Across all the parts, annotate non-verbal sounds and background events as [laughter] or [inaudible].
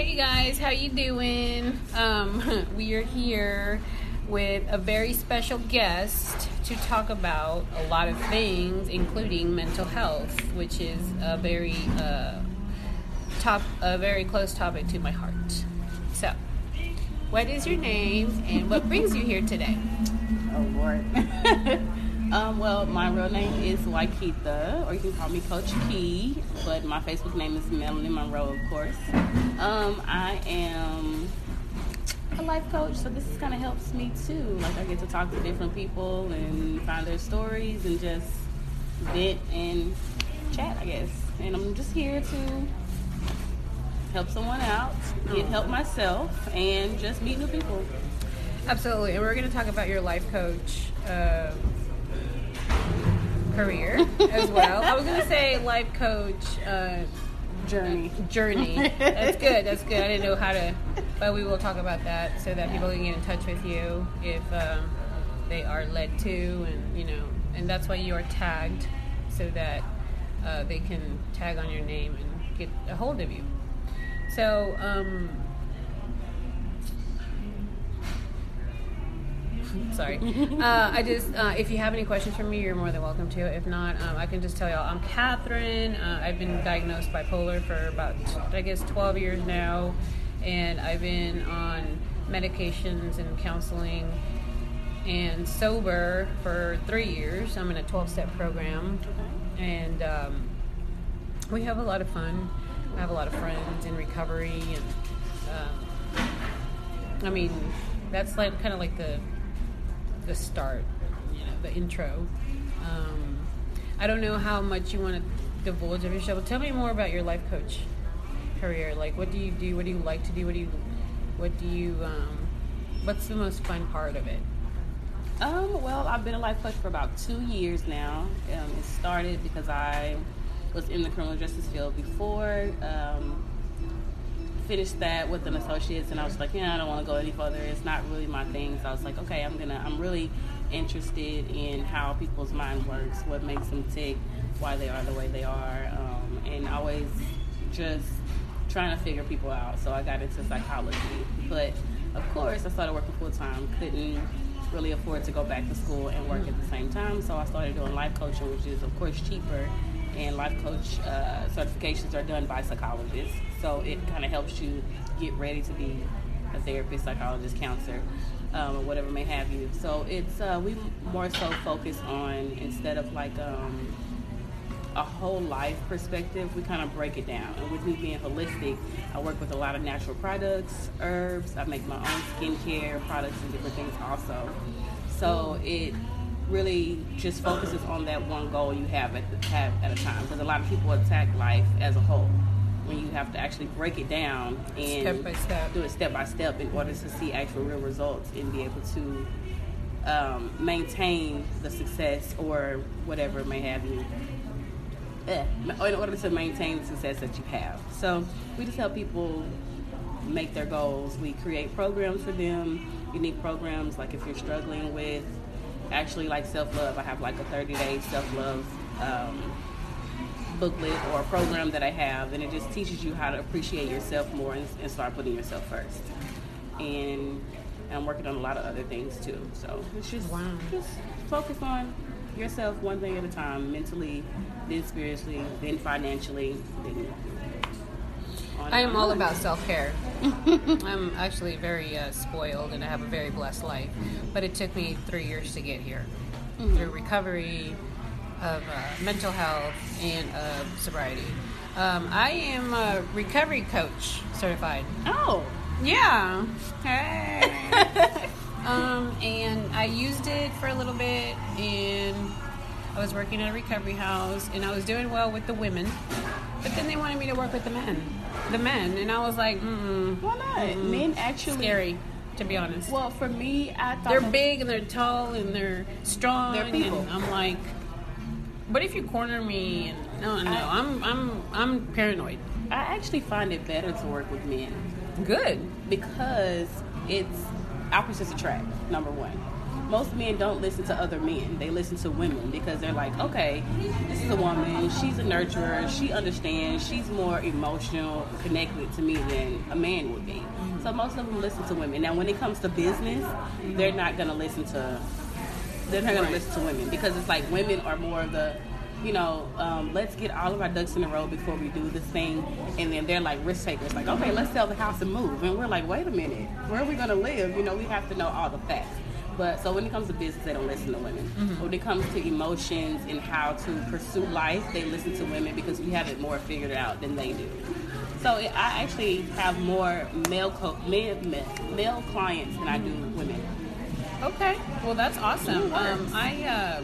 Hey guys, how you doing? Um, [laughs] we are here with a very special guest to talk about a lot of things, including mental health, which is a very uh, top, a very close topic to my heart. So, what is your name and what brings you here today? Oh Lord. [laughs] um, well, my real name is Waikita, or you can call me Coach Key, but my Facebook name is Melanie Monroe, of course. Um, I am a life coach, so this kind of helps me too. Like I get to talk to different people and find their stories and just vent and chat, I guess. And I'm just here to help someone out, get help myself, and just meet new people. Absolutely, and we're going to talk about your life coach uh, career as [laughs] well. I was going to say life coach uh, Journey. journey. That's good. That's good. I didn't know how to, but we will talk about that so that people can get in touch with you if um, they are led to, and you know, and that's why you are tagged so that uh, they can tag on your name and get a hold of you. So. Um, [laughs] Sorry. Uh, I just, uh, if you have any questions for me, you're more than welcome to. If not, um, I can just tell y'all I'm Catherine. Uh, I've been diagnosed bipolar for about, I guess, 12 years now. And I've been on medications and counseling and sober for three years. I'm in a 12 step program. And um, we have a lot of fun. I have a lot of friends in recovery. And um, I mean, that's like kind of like the the start, you know, the intro. Um, I don't know how much you want to divulge of yourself. But tell me more about your life coach career. Like, what do you do? What do you like to do? What do you, what do you, um, what's the most fun part of it? Um, well, I've been a life coach for about two years now. Um, it started because I was in the criminal justice field before. Um, finished that with an associate's, and I was like, yeah, I don't want to go any further. It's not really my thing. So I was like, okay, I'm gonna. I'm really interested in how people's mind works, what makes them tick, why they are the way they are, um, and always just trying to figure people out. So I got into psychology, but of course, I started working full time. Couldn't really afford to go back to school and work at the same time, so I started doing life coaching, which is of course cheaper. And life coach uh, certifications are done by psychologists, so it kind of helps you get ready to be a therapist, psychologist, counselor, um, or whatever may have you. So it's uh, we more so focus on instead of like um, a whole life perspective, we kind of break it down. And with me being holistic, I work with a lot of natural products, herbs. I make my own skincare products and different things also. So it really just focuses on that one goal you have at, the, have at a time. Because a lot of people attack life as a whole. When you have to actually break it down and Step by step. do it step by step in order to see actual real results and be able to um, maintain the success or whatever may have you eh, in order to maintain the success that you have. So we just help people make their goals. We create programs for them, unique programs. Like if you're struggling with actually like self love, I have like a 30 day self love um, booklet or a program that I have, and it just teaches you how to appreciate yourself more and, and start putting yourself first. And I'm working on a lot of other things too. So it's just Wow. just focus on yourself one thing at a time, mentally, then spiritually, then financially, then. I am all about self care. [laughs] I'm actually very uh, spoiled and I have a very blessed life. But it took me three years to get here through recovery of uh, mental health and of sobriety. Um, I am a recovery coach certified. Oh, Yeah. [laughs] Hey. um, and I used it for a little bit, and I was working at a recovery house, and I was doing well with the women. But then they wanted me to work with the men, the men, and I was like, mm, why not? Men actually scary, to be honest. Well, for me, I thought they're big and they're tall and they're strong. They're people. And I'm like, but if you corner me, and no, no, I- I'm, I'm, I'm paranoid. I actually find it better to work with men Good. because it's opposites attract. Number one, most men don't listen to other men. They listen to women because they're like, okay, this is a woman. She's a nurturer. She understands. She's more emotional, connected to me than a man would be. So most of them listen to women. Now, when it comes to business, they're not going to listen to. They're not going to listen to women because it's like women are more of the you know, um, let's get all of our ducks in a row before we do this thing. And then they're like risk takers, like, okay, let's sell the house and move. And we're like, wait a minute, where are we going to live? You know, we have to know all the facts. But so when it comes to business, they don't listen to women. Mm-hmm. When it comes to emotions and how to pursue life, they listen to women because we have it more figured out than they do. So I actually have more male co- male, male clients than I do women. Okay, well that's awesome. Um, I uh,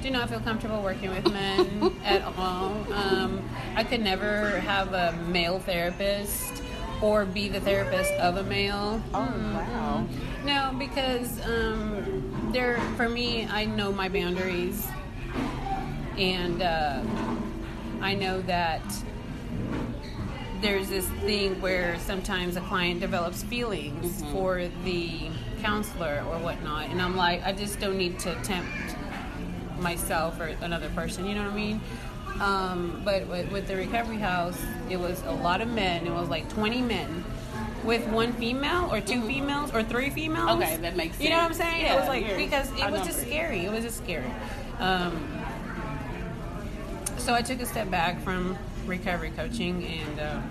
do not feel comfortable working with men [laughs] at all. Um, I could never have a male therapist or be the therapist of a male. Oh wow! No, because um, there for me, I know my boundaries, and uh, I know that there's this thing where sometimes a client develops feelings mm-hmm. for the counselor or whatnot, and I'm like, I just don't need to tempt myself or another person. You know what I mean? Um, but with, with, the recovery house, it was a lot of men. It was like 20 men with one female or 2 mm-hmm. females or three females. Okay, that makes sense. You know what I'm saying? Yeah, it was like because it was just scary. It was just scary. Um, so I took a step back from recovery coaching and uh,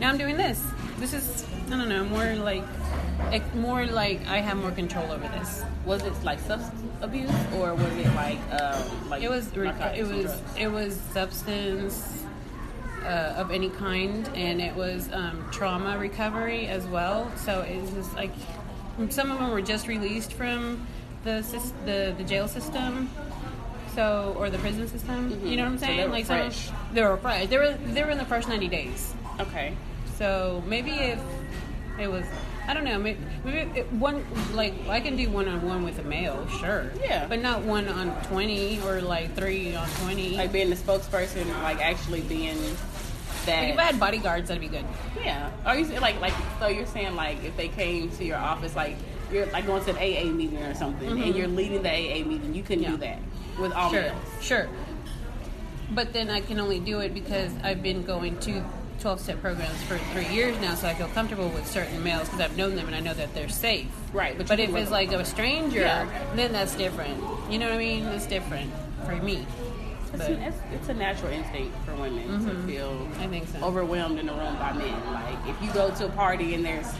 now I'm doing this. This is I don't know more like more like I have more control over this. Was it like substance abuse or was it like um, like it was it was it was substance uh, of any kind and it was um, trauma recovery as well. So it was like some of them were just released from the the, the jail system so or the prison system. Mm-hmm. You know what I'm saying? So like fresh. Some, they were fresh. They were they were in the first 90 days. Okay. So maybe if it was I don't know. Maybe, maybe it, one like I can do one on one with a male, sure. Yeah. But not one on twenty or like three on twenty. Like being the spokesperson, like actually being that. Like if I had bodyguards, that'd be good. Yeah. Are you like like so? You're saying like if they came to your office, like you're like going to an AA meeting or something, mm-hmm. and you're leading the AA meeting, you couldn't yeah. do that with all sure. males. Sure. But then I can only do it because I've been going to 12 step programs for three years now, so I feel comfortable with certain males because I've known them and I know that they're safe. Right. But, but if it's like a stranger, yeah. then that's different. You know what I mean? It's different for me. It's, an, it's, it's, a natural instinct for women mm-hmm. to feel I think so. overwhelmed in a room by men. Like if you go to a party and there's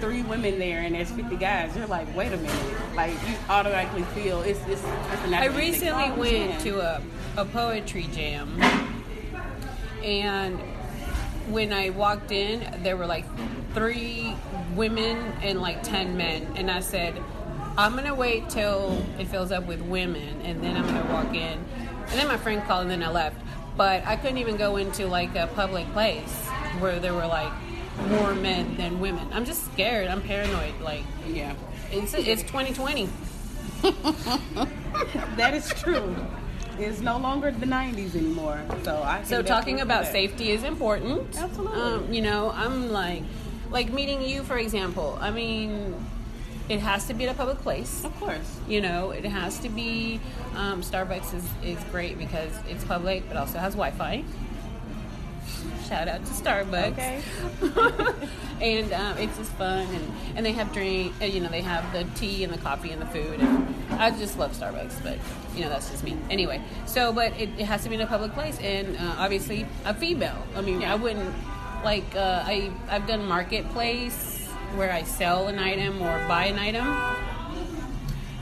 three women there and there's 50 guys, you're like, wait a minute. Like you automatically feel it's it's, it's a natural I recently went to a, a poetry jam and when I walked in, there were like three women and like 10 men. And I said, I'm going to wait till it fills up with women and then I'm going to walk in. And then my friend called and then I left. But I couldn't even go into like a public place where there were like more men than women. I'm just scared. I'm paranoid. Like, yeah. It's, it's 2020. [laughs] that is true it's no longer the 90s anymore. So I so talking about safety is important. Absolutely. Um, you know, I'm like like meeting you for example. I mean, it has to be at a public place. Of course. You know, it has to be. Um, Starbucks is, is great because it's public, but also has Wi-Fi. Shout out to Starbucks. Okay. [laughs] and um, it's just fun, and, and they have drink. Uh, you know, they have the tea and the coffee and the food. And I just love Starbucks, but you know that's just me. Anyway, so but it, it has to be in a public place, and uh, obviously a female. I mean, yeah. I wouldn't like uh, I I've done marketplace where I sell an item or buy an item.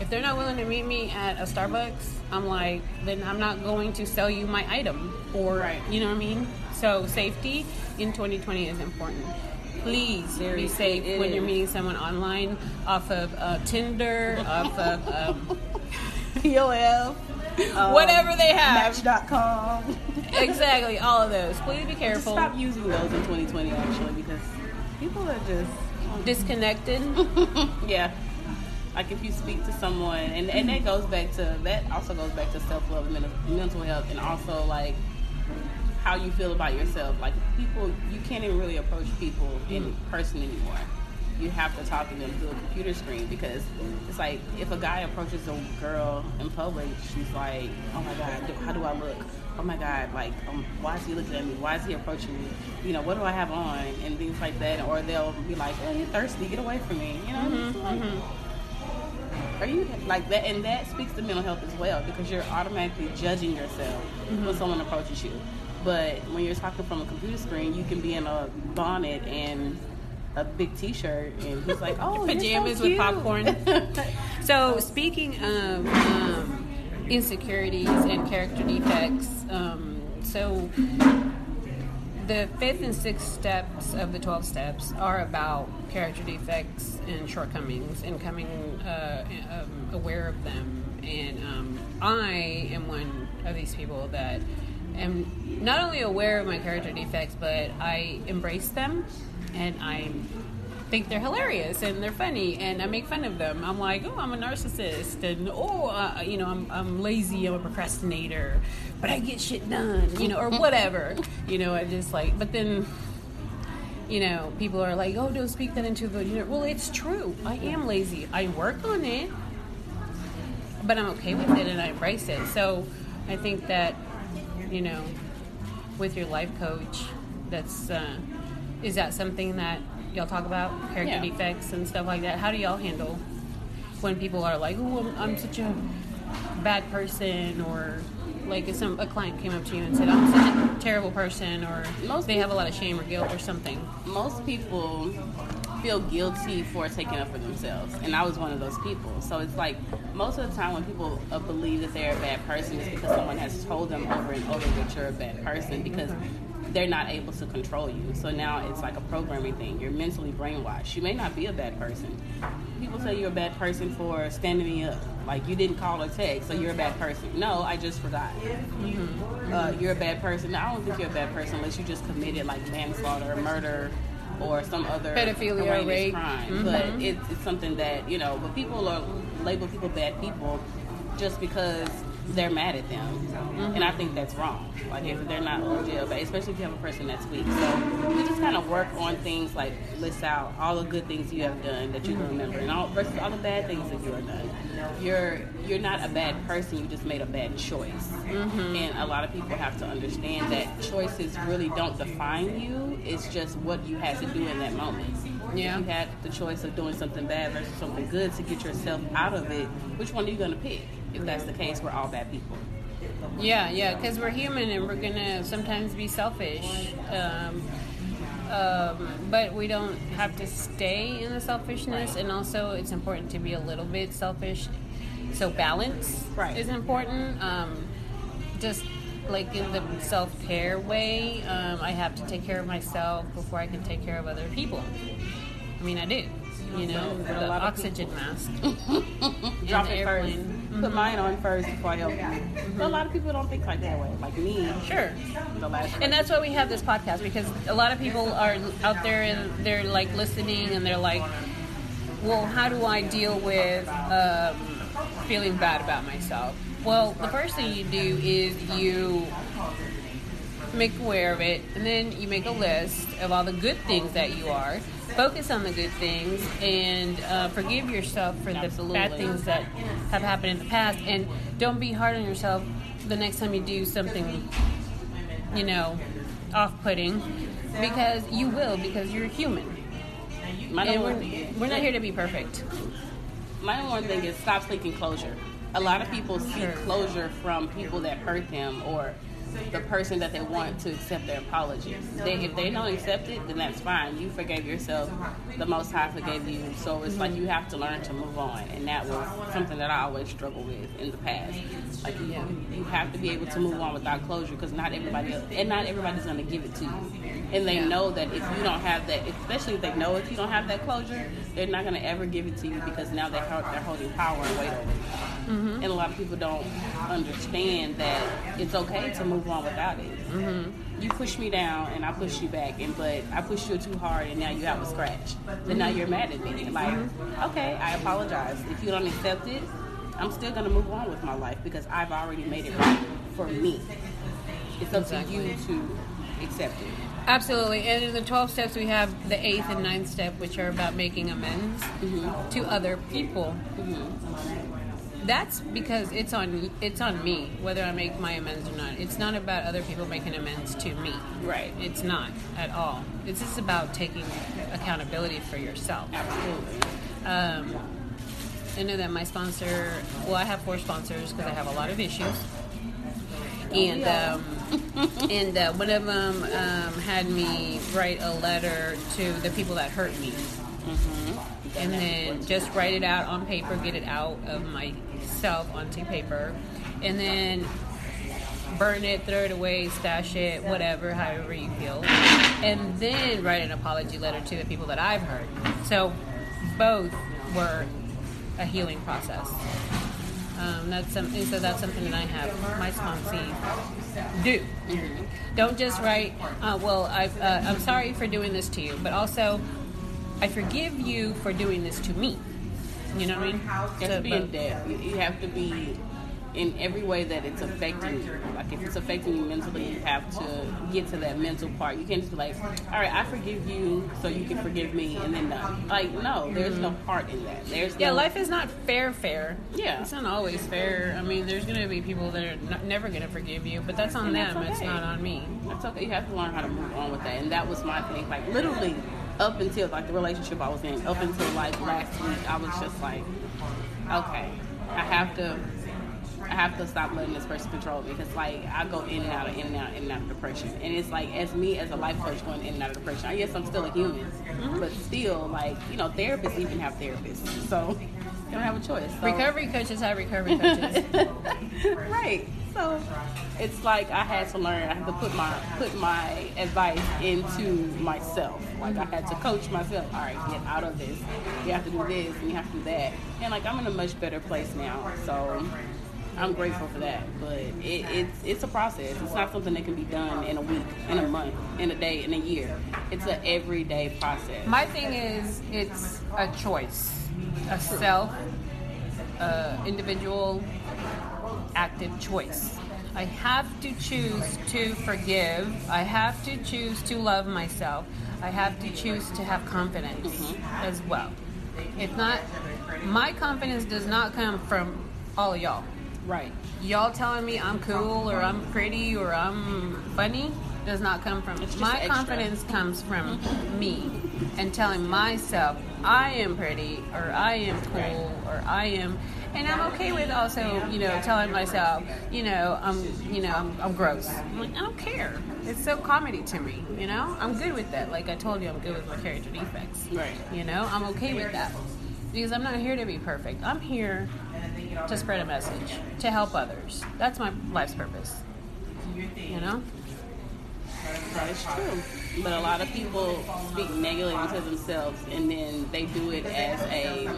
If they're not willing to meet me at a Starbucks, I'm like, then I'm not going to sell you my item. Or, right. you know what I mean? So safety in 2020 is important. Please be safe when is. you're meeting someone online off of uh, Tinder, off of um, [laughs] POF, um, whatever they have. Match.com. exactly, all of those. Please be careful. Just stop using those in 2020 actually because people are just disconnected. [laughs] yeah like if you speak to someone and, and that goes back to that also goes back to self-love and mental health and also like how you feel about yourself like people you can't even really approach people in person anymore you have to talk to them through a computer screen because it's like if a guy approaches a girl in public, she's like, "Oh my God, how do I look? Oh my God, like, um, why is he looking at me? Why is he approaching me? You know, what do I have on?" And things like that. Or they'll be like, "Oh, you're thirsty. Get away from me." You know, mm-hmm, like, mm-hmm. are you like that? And that speaks to mental health as well because you're automatically judging yourself mm-hmm. when someone approaches you. But when you're talking from a computer screen, you can be in a bonnet and a big T-shirt, and he's like, [laughs] "Oh, pajamas so with popcorn." [laughs] so, speaking of um, insecurities and character defects, um, so the fifth and sixth steps of the twelve steps are about character defects and shortcomings, and coming uh, um, aware of them. And um, I am one of these people that am not only aware of my character defects, but I embrace them and I think they're hilarious and they're funny and I make fun of them. I'm like, oh, I'm a narcissist and oh, uh, you know, I'm, I'm lazy, I'm a procrastinator, but I get shit done, you know, or [laughs] whatever. you know, I just like, but then, you know, people are like, oh, don't speak that into the, you know, well, it's true. I am lazy. I work on it, but I'm okay with it and I embrace it. So I think that, you know, with your life coach, that's, uh, is that something that y'all talk about character yeah. defects and stuff like that? How do y'all handle when people are like, "Oh, I'm, I'm such a bad person," or like if some a client came up to you and said, "I'm such a terrible person," or most they have a lot of shame or guilt or something. Most people feel guilty for taking up for themselves, and I was one of those people. So it's like most of the time when people uh, believe that they're a bad person, it's because someone has told them over and over that you're a bad person because they're not able to control you. So now it's like a programming thing. You're mentally brainwashed. You may not be a bad person. People say you're a bad person for standing me up. Like you didn't call or text, so you're a bad person. No, I just forgot. Mm-hmm. Uh, you're a bad person. I don't think you're a bad person unless you just committed like manslaughter, murder, or some other pedophilia, rape. crime. Mm-hmm. But it's, it's something that you know. But people are label people bad people just because they're mad at them, mm-hmm. and I think that's wrong. Like if they're not legit, but especially if you have a person that's weak. So we just kind of work on things like list out all the good things you have done that you can remember, and all versus all the bad things that you have done. You're you're not a bad person. You just made a bad choice, mm-hmm. and a lot of people have to understand that choices really don't define you. It's just what you had to do in that moment. Yeah. If you had the choice of doing something bad versus something good to get yourself out of it, which one are you going to pick? if that's the case, we're all bad people. Yeah, yeah, because we're human and we're gonna sometimes be selfish. Um, um, but we don't have to stay in the selfishness, and also it's important to be a little bit selfish. So balance right. is important. Um, just like in the self care way, um, I have to take care of myself before I can take care of other people. I mean, I do. You know, the oxygen mask. [laughs] Drop it first. Mm-hmm. Put mine on first before I help you. Mm-hmm. But a lot of people don't think like that way. Like me. Sure. And that's why we have this podcast because a lot of people are out there and they're like listening and they're like, well, how do I deal with um, feeling bad about myself? Well, the first thing you do is you make aware of it, and then you make a list of all the good things that you are, focus on the good things and uh, forgive yourself for Absolutely. the bad things that have happened in the past and don't be hard on yourself the next time you do something you know off-putting because you will because you're human. And we're, we're not here to be perfect. My number one thing is stop seeking closure. A lot of people seek closure from people that hurt them or the person that they want to accept their apology. They, if they don't accept it, then that's fine. You forgave yourself. The Most High forgave you. So it's like you have to learn to move on, and that was something that I always struggled with in the past. Like you, you have to be able to move on without closure because not everybody and not everybody's going to give it to you. And they know that if you don't have that, especially if they know if you don't have that closure, they're not going to ever give it to you because now they're they're holding power and weight over you. Mm-hmm. And a lot of people don't understand that it's okay to move on without it. Mm-hmm. You push me down and I push you back, and but I pushed you too hard and now you have a scratch. Then now you're mad at me. Like, mm-hmm. okay, I apologize. If you don't accept it, I'm still gonna move on with my life because I've already made it right for me. It's up exactly. to you to accept it. Absolutely. And in the 12 steps, we have the eighth and ninth step, which are about making amends mm-hmm. to other people. Mm-hmm. That's because it's on it's on me whether I make my amends or not. It's not about other people making amends to me. Right. It's not at all. It's just about taking accountability for yourself. Absolutely. Um, I know that my sponsor. Well, I have four sponsors because I have a lot of issues, and um, [laughs] and uh, one of them um, had me write a letter to the people that hurt me, and then just write it out on paper, get it out of myself onto paper, and then burn it, throw it away, stash it, whatever, however you feel, and then write an apology letter to the people that I've hurt. So both were a healing process. Um, that's something. So that's something that I have my sponsee do. Don't just write. Uh, well, I, uh, I'm sorry for doing this to you, but also I forgive you for doing this to me. You know what I mean? You have to be in depth. You- have to be in every way that it's affecting you. Like if it's affecting you mentally, you have to get to that mental part. You can't just be like, all right, I forgive you, so you can forgive me, and then done. Like no, there's no mm-hmm. heart in that. There's Yeah, no, life is not fair, fair. Yeah. It's not always fair. I mean, there's going to be people that are not, never to forgive you, but that's on And that's them. It's not on me. It's okay. You have to learn how to move on with that, and that was my thing. Like literally, up until like the relationship I was in, up until like last week, I was just like, okay, I have to, I have to stop letting this person control me because like I go in and out, of, in and out, in and out of depression, and it's like as me as a life coach going in and out of depression. I guess I'm still a human, mm-hmm. but still like you know therapists even have therapists, so you don't have a choice. So. Recovery coaches have recovery coaches. [laughs] right. So it's like I had to learn. I had to put my put my advice into myself. Like I had to coach myself. All right, get out of this. You have to do this and you have to do that. And like I'm in a much better place now. So I'm grateful for that. But it, it's it's a process. It's not something that can be done in a week, in a month, in a day, in a year. It's an everyday process. My thing is, it's a choice, a self, uh, individual, active choice. I have to choose to forgive. I have to choose to love myself. I have to choose to have confidence mm-hmm. as well. It's not, my confidence does not come from all of y'all. right. Y'all telling me I'm cool or I'm pretty or I'm funny does not come from my extra. confidence comes from mm-hmm. me and telling myself I am pretty or I am cool or I am and I'm okay with also, you know, telling myself, you know, I'm you know, I'm, I'm gross. I'm like, I don't care. It's so comedy to me, you know? I'm good with that. Like I told you I'm good with my character defects. Right. You know, I'm okay with that. Because I'm not here to be perfect. I'm here to spread a message, to help others. That's my life's purpose. You know? That is true. But a lot of people speak negatively to themselves and then they do it as a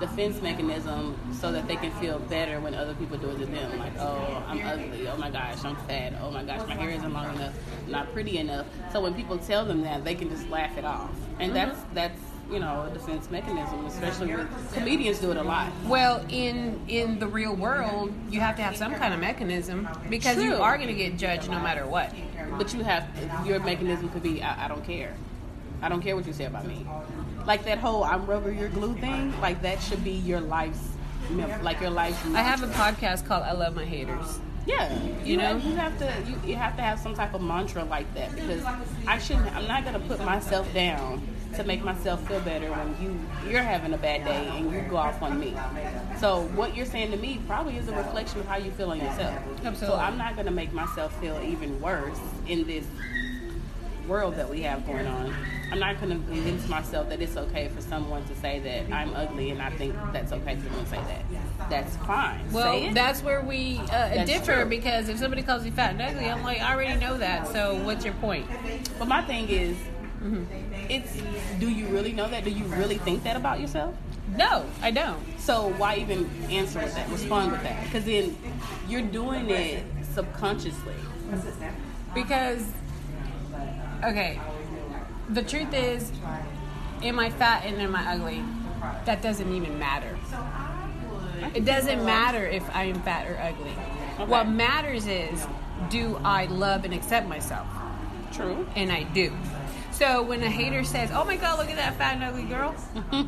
defense mechanism so that they can feel better when other people do it to them. Like, oh, I'm ugly. Oh my gosh, I'm fat. Oh my gosh, my hair isn't long enough. I'm not pretty enough. So when people tell them that, they can just laugh it off. And mm-hmm. that's that's you know a defense mechanism, especially with comedians do it a lot. Well, in in the real world, you have to have some kind of mechanism because you are going to get judged no matter what. But you have your mechanism could be I, I don't care. I don't care what you say about me. Like that whole I'm rubber, you're glue thing. Like that should be your life's like your life's. I have a podcast called I Love My Haters. yeah. You You, know? know, you have to you, you have to have some type of mantra like that because I shouldn't. I'm not gonna put myself down to make myself feel better when you you're having a bad day and you go off on me. So what you're saying to me probably is a reflection of how you feel on yourself. So I'm not gonna make myself feel even worse in this world that we have going on. I'm not going to convince myself that it's okay for someone to say that I'm ugly, and I think that's okay for them to say that. That's fine. Well, that's where we uh, differ true. because if somebody calls me fat and ugly, I'm like, I already know that. So what's your point? But my thing is, Mm-hmm. it's do you really know that? Do you really think that about yourself? No, I don't. So why even answer with that? Respond with that? Because then you're doing it subconsciously. Because, okay, the truth is, am I fat and am I ugly? That doesn't even matter. It doesn't matter if I am fat or ugly. What matters is, do I love and accept myself? True. And I do. So when a hater says, "Oh my God, look at that fat and ugly girl," [laughs]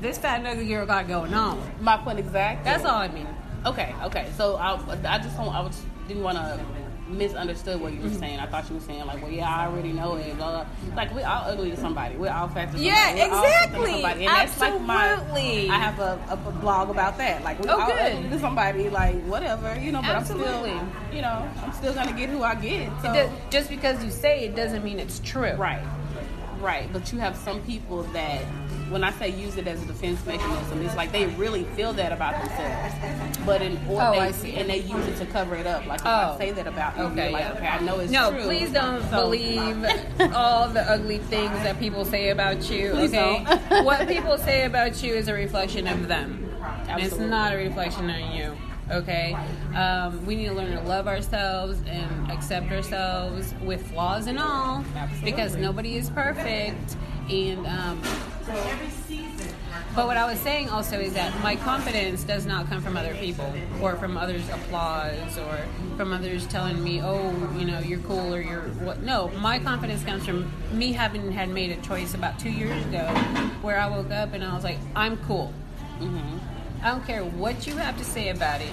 this fat and ugly girl got going on. My point exactly. That's all I mean. Okay, okay. So I, I just don't, I was, didn't want to misunderstood what you were mm-hmm. saying. I thought you were saying like, well, yeah, I already know it. Blah, blah. Like we all ugly to somebody. We're all fat to somebody. Yeah, We're exactly. somebody. And that's like my. Absolutely. I have a, a, a blog about that. Like we Oh, all good. ugly to somebody. Like whatever, you know. But Absolutely. I'm still, you know, I'm still gonna get who I get. So. Does- just because you say it doesn't mean it's true. Right, right. But you have some people that, when I say use it as a defense mechanism, it's like they really feel that about themselves. But in or Oh, they, I see. and they use it to cover it up. Like if Oh. I say that about you, Okay, like, yeah. okay, I know it's No, true. please don't So- believe [laughs] all the ugly things that people say about you. Please okay, what people say about you is a reflection of them. And It's not a reflection on you. Okay, um, we need to learn to love ourselves and accept ourselves with flaws and all, Absolutely. because nobody is perfect. And um, but what I was saying also is that my confidence does not come from other people or from others' applause or from others telling me, "Oh, you know, you're cool" or "You're what." No, my confidence comes from me having had made a choice about two years ago, where I woke up and I was like, "I'm cool. Mhm. I don't care what you have to say about it,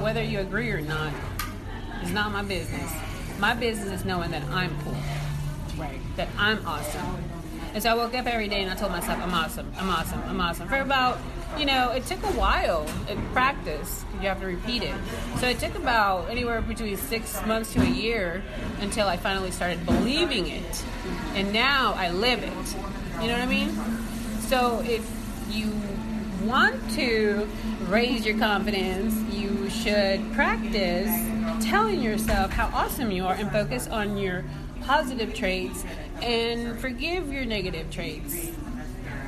whether you agree or not. It's not my business. My business is knowing that I'm cool." Right. that I'm awesome. And so I woke up every day and I told myself, I'm awesome, I'm awesome, I'm awesome. For about, you know, it took a while in practice. You have to repeat it. So it took about anywhere between six months to a year until I finally started believing it. And now I live it. You know what I mean? So if you want to raise your confidence, you should practice telling yourself how awesome you are and focus on your positive traits and forgive your negative traits.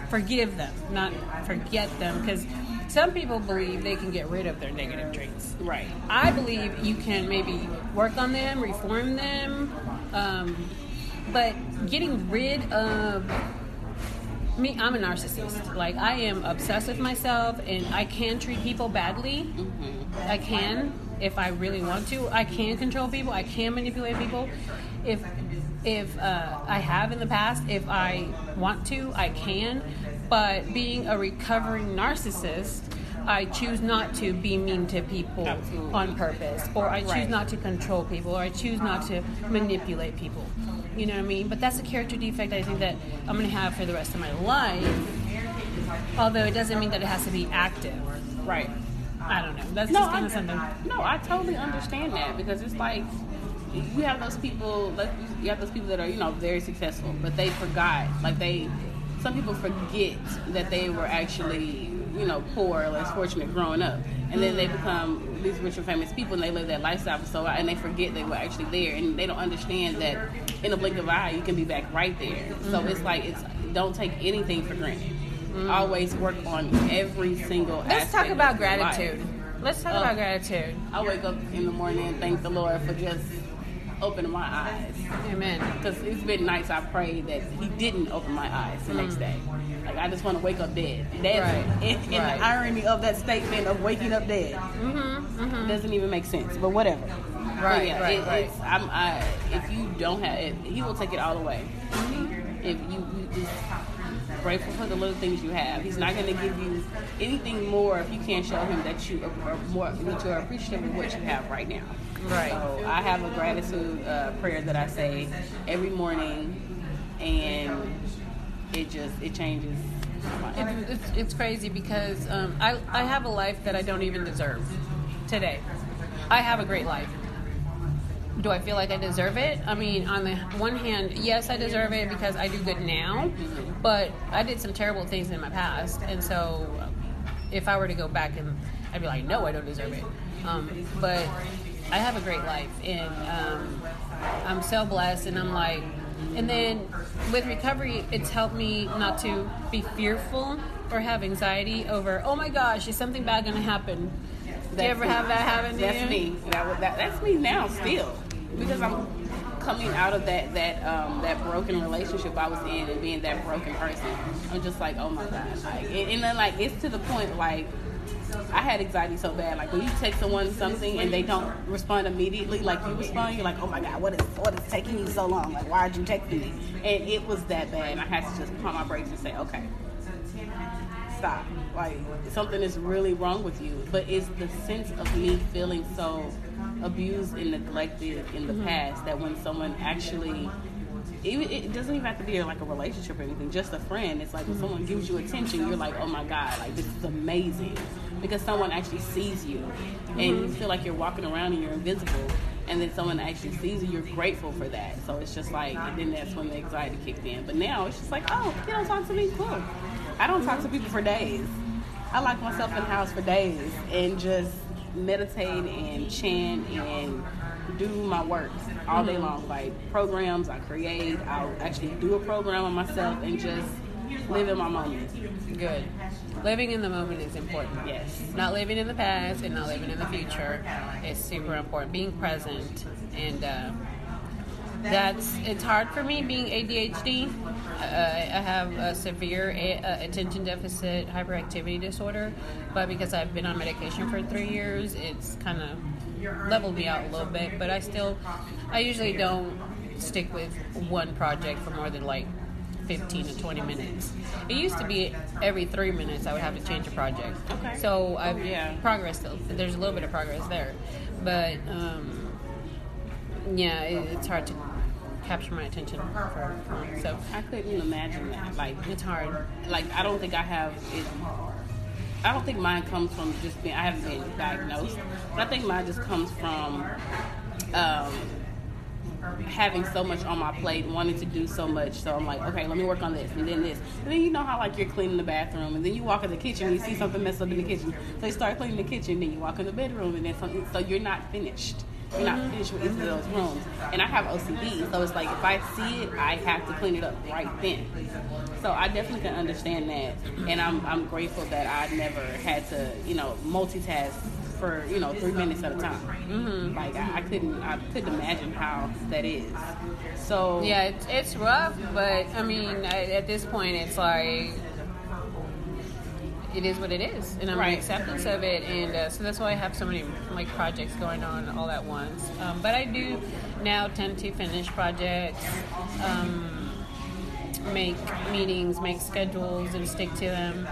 Forgive them, not forget them, because some people believe they can get rid of their negative traits. Right. I believe you can maybe work on them, reform them, um, but getting rid of me, I'm a narcissist. Like I am obsessed with myself, and I can treat people badly. I can if I really want to. I can control people. I can manipulate people. If if uh, I have in the past, if I want to, I can. But being a recovering narcissist, I choose not to be mean to people Absolutely. on purpose, or I choose Right. not to control people, or I choose not to manipulate people. You know what I mean? But that's a character defect I think that I'm going to have for the rest of my life. Although it doesn't mean that it has to be active. Right. I don't know. That's No, just kind I, of something. no, I totally understand that because it's like you have those people. You have those people that are you know very successful, but they forgot. Like they, some people forget that they were actually you know poor or less fortunate growing up, and then they mm. become these rich and famous people, and they live that lifestyle for so long, and they forget they were actually there, and they don't understand that in a blink of an eye you can be back right there. So mm-hmm. it's like it's don't take anything for granted. Mm-hmm. Always work on every single. Let's talk about your life. gratitude. Let's talk about um, gratitude. I wake up in the morning and thank the Lord for just opening my eyes. Amen. Because it's been nights I prayed that He didn't open my eyes the next day. Like I just want to wake up dead. That's Right. and, and Right. the irony of that statement of waking up dead Mm-hmm. Mm-hmm. doesn't even make sense. But whatever. But Right, yeah, right, it, right. I, if you don't have it, He will take it all away. Mm-hmm. If you, you just grateful for the little things you have. He's not going to give you anything more if you can't show him that you are, are more that you are appreciative of what you have right now. Right. So I have a gratitude uh, prayer that I say every morning, and it just it changes. my. It's, it's, crazy because um, I, I have a life that I don't even deserve today. I have a great life. Do I feel like I deserve it? I mean, on the one hand, yes, I deserve it because I do good now, but I did some terrible things in my past, and so if I were to go back and I'd be like, no, I don't deserve it. Um, but I have a great life, and um, I'm so blessed, and I'm like, and then with recovery, it's helped me not to be fearful or have anxiety over, oh my gosh, is something bad going to happen? Do you ever me. have that happen to That's you? me. That, that, that's me now still because I'm coming out of that that um, that broken relationship I was in and being that broken person. I'm just like, oh my gosh, like, and, and then like it's to the point like I had anxiety so bad. Like when you text someone something and they don't respond immediately, like you respond, you're like, oh my god, what is what is taking you so long? Like why are you texting me? And it was that bad. And I had to just pump my brakes and say, okay, stop. Like something is really wrong with you. But it's the sense of me feeling so abused and neglected in the mm-hmm. past that when someone actually even it doesn't even have to be like a relationship or anything, just a friend. It's like when someone gives you attention, you're like, oh my god, like this is amazing, because someone actually sees you, and you mm-hmm. feel like you're walking around and you're invisible, and then someone actually sees you, you're grateful for that. So it's just like, and then that's when the anxiety kicked in. But now it's just like, oh, you don't talk to me, cool. I don't talk to people for days. I lock myself in the house for days and just meditate and chant and do my work all day mm-hmm. long. Like programs I create, I'll actually do a program on myself and just live in my moment. Good. Living in the moment is important. Yes. Not living in the past and not living in the future is super important. Being present and uh, that's it's hard for me being ADHD. Uh, I have a severe a- uh, attention deficit hyperactivity disorder, but because I've been on medication for three years, it's kind of leveled me out a little bit. But I still, I usually don't stick with one project for more than like 15 to 20 minutes. It used to be every three minutes I would have to change a project. Okay. So I've Yeah. progress still. There's a little bit of progress there, but um, yeah, it, it's hard to capture my attention for, for long. So I couldn't imagine that. Like it's hard. like I don't think I have it. I don't think mine comes from just being. I haven't been diagnosed, but I think mine just comes from um, having so much on my plate, wanting to do so much. So I'm like, okay, let me work on this and then this. And then you know how like you're cleaning the bathroom, and then you walk in the kitchen, and you see something messed up in the kitchen, so you start cleaning the kitchen. Then you walk in the bedroom, and then something. So you're not finished. You're not finished with either of those rooms. And I have OCD, so it's like if I see it, I have to clean it up right then. So I definitely can understand that, and I'm I'm grateful that I never had to you know multitask for you know three minutes at a time. Mm-hmm. Like I, I couldn't I couldn't imagine how that is. So Yeah, it's, it's rough, but I mean, I, at this point, it's like it is what it is, and I'm Right. in acceptance of it, and uh, so that's why I have so many like projects going on all at once. Um, but I do now tend to finish projects, um, make meetings, make schedules, and stick to them.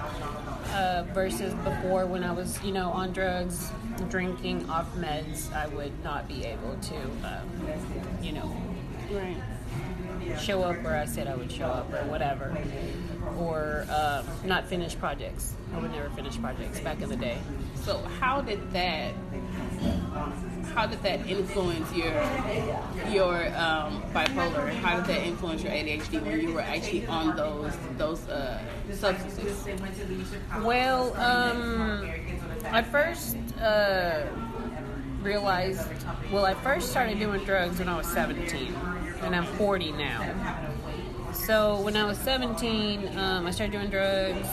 Uh, versus before, when I was, you know, on drugs, drinking, off meds, I would not be able to, um, you know, right. show up where I said I would show up or whatever, or uh, not finish projects. I would never finish projects back in the day. So how did that how did that influence your your um, bipolar? How did that influence your ADHD when you were actually on those those uh, substances? Well, um, I first uh, realized, well, I first started doing drugs when I was 17, and I'm 40 now. So when I was 17, um, I started doing drugs,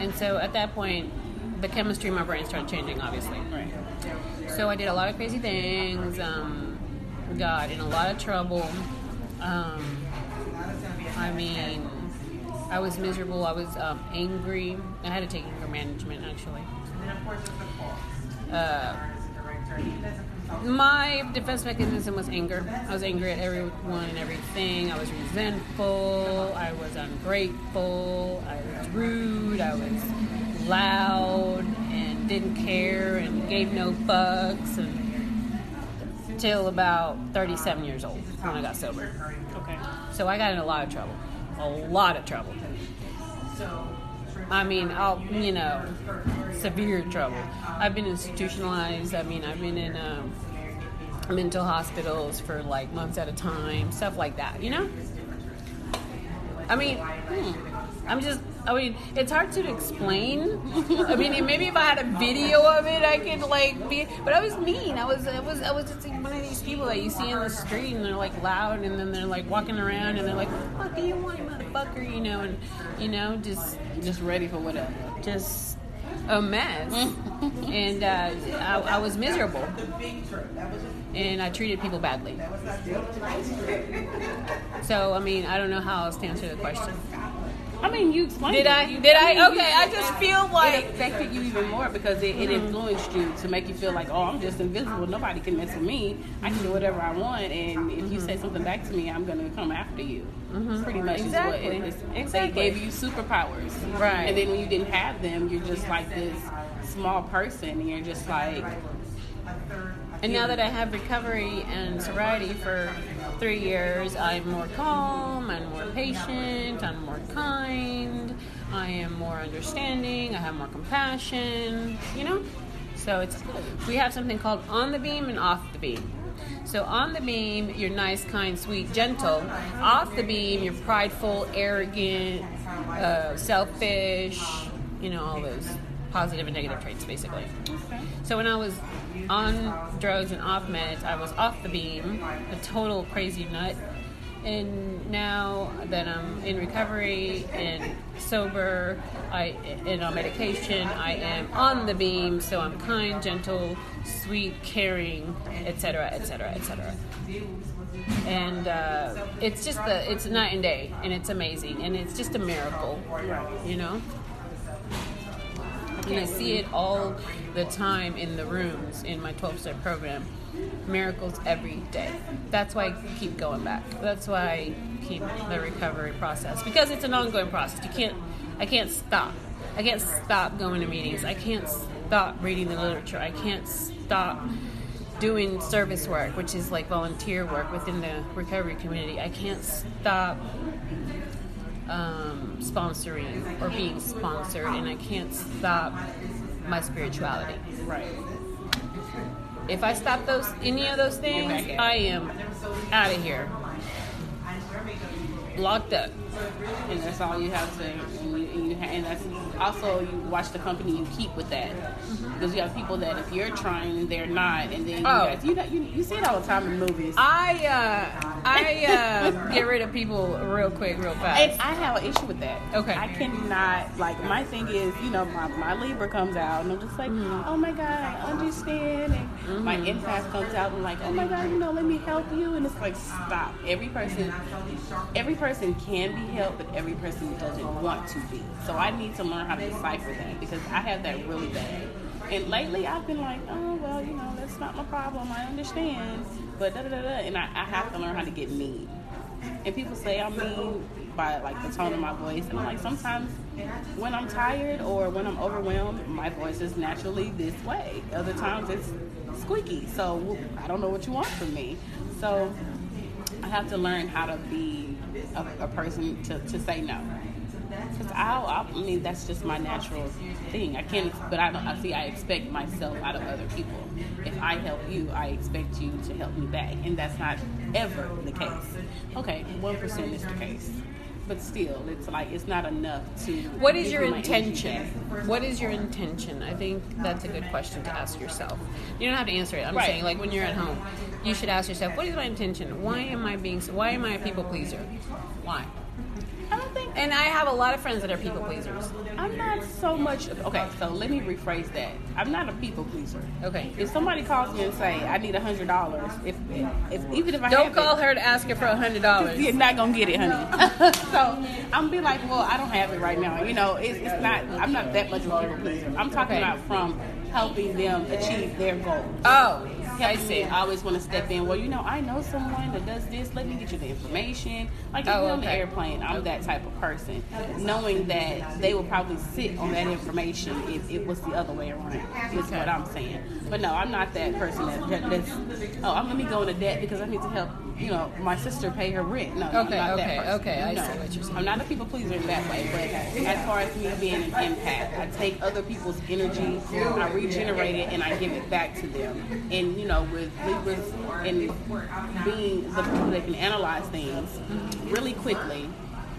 and so at that point, the chemistry in my brain started changing, obviously. Right. So I did a lot of crazy things. Um, got in a lot of trouble. Um, I mean, I was miserable. I was um, angry. I had to take anger management actually. And then of course it was false. Uh, my defense mechanism was anger. I was angry at everyone and everything. I was resentful. I was ungrateful. I was rude. I was loud and didn't care and gave no fucks and till about 37 years old when I got sober. Okay. So I got in a lot of trouble. A lot of trouble. So I mean, I'll, you know, severe trouble. I've been institutionalized. I mean, I've been in um, mental hospitals for like months at a time, stuff like that, you know? I mean, hmm, I'm just, I mean, it's hard to explain. I mean, maybe if I had a video of it, I could like be, but I was mean. I was, I was, I was just like one of these people that you see in the street and they're like loud and then they're like walking around and they're like, fuck do you want, motherfucker, you know, and, you know, just, Just ready for whatever. just a mess. [laughs] and uh, I, I was miserable. And I treated people badly. So, I mean, I don't know how else to answer the question. I mean, you explained. Did it. I? You- Did I? mean, Okay, I just feel like It affected you even more because it, it mm-hmm. influenced you to make you feel like, oh, I'm just invisible. Nobody can mess with me. I can do whatever I want, and if you mm-hmm. say something back to me, I'm gonna come after you. Mm-hmm. Pretty much Exactly. is what it is. Exactly. They gave you superpowers, Right. And then when you didn't have them, you're just like this small person, and you're just like, And now that I have recovery and sobriety for three years, I'm more calm, I'm more patient, I'm more kind, I am more understanding, I have more compassion, you know? So it's we have something called on the beam and off the beam. So on the beam, you're nice, kind, sweet, gentle. Off the beam, you're prideful, arrogant, uh, selfish, you know, all those positive and negative traits basically. So when I was on drugs and off meds, I was off the beam, a total crazy nut. And now that I'm in recovery and sober, I and on medication, I am on the beam. So I'm kind, gentle, sweet, caring, etc., etc., etc. And uh, it's just the it's night and day, and it's amazing, and it's just a miracle, you know. And I see it all the time in the rooms in my 12 step program. Miracles every day. That's why I keep going back. That's why I keep the recovery process because it's an ongoing process. You can't, I can't stop. I can't stop going to meetings. I can't stop reading the literature. I can't stop doing service work, which is like volunteer work within the recovery community. I can't stop um, sponsoring or being sponsored, and I can't stop my spirituality. right. If I stop those any of those things, back at it. I am out of here, locked up. And that's all you have to and, you, and, you and that's also you watch the company you keep with that because you have people that if you're trying they're not and then you, Oh. guys, you know you, you see it all the time in movies I uh, I uh, [laughs] get rid of people real quick, real and fast. I have an issue with that. Okay. I cannot like my thing is, you know, my, my Libra comes out and I'm just like, Mm-hmm. oh my god, I understand and my empath comes out and like, oh my god, you know, let me help you and it's like stop. Every person every person can be helped, but every person doesn't want to be. So I need to learn how to decipher that because I have that really bad. And lately I've been like, oh well, you know, that's not my problem. I understand. But da da da da and I, I have to learn how to get mean. And people say I'm mean by like the tone of my voice, and I'm like sometimes when I'm tired or when I'm overwhelmed, my voice is naturally this way. Other times it's squeaky. So I don't know what you want from me. So I have to learn how to be a, a person to, to say no. Because I'll, I mean, that's just my natural thing. I can't, but I don't. I see. I expect myself out of other people. If I help you, I expect you to help me back, and that's not ever the case. Okay, one percent is the case, but still, it's like it's not enough to. What is your me my energy intention? What is your intention? I think that's a good question to ask yourself. You don't have to answer it. I'm Right. saying, like when you're at home, you should ask yourself, "What is my intention? Why am I being? so- Why am I a people pleaser? Why?" I don't think And I have a lot of friends that are people pleasers. I'm not so much. Okay, so let me rephrase that. I'm not a people pleaser. Okay. If somebody calls me and say I need a hundred dollars, if, if even if I Don't call it, her to ask her for a hundred dollars. [laughs] You're not gonna get it, honey. [laughs] so I'm be like, well, I don't have it right now. You know, it's, it's not. I'm not that much of a people pleaser. I'm talking Okay. about from helping them achieve their goals. Oh, I Helping see. me. I always want to step in. Well, you know, I know someone that does this. Let me get you the information. Like if Oh, you're on the airplane, I'm that type of person, knowing that they will probably sit on that information if it was the other way around. Is what I'm saying. But no, I'm not that person that, that that's. Oh, I'm let me go into debt because I need to help. You know, my sister pay her rent. No, I'm Okay, not okay, that person. okay, I No. see what you're saying. I'm not a people pleaser in that way, but as far as me being an empath, I take other people's energy, I regenerate it, and I give it back to them. And you know, with Libras and being the people that can analyze things really quickly,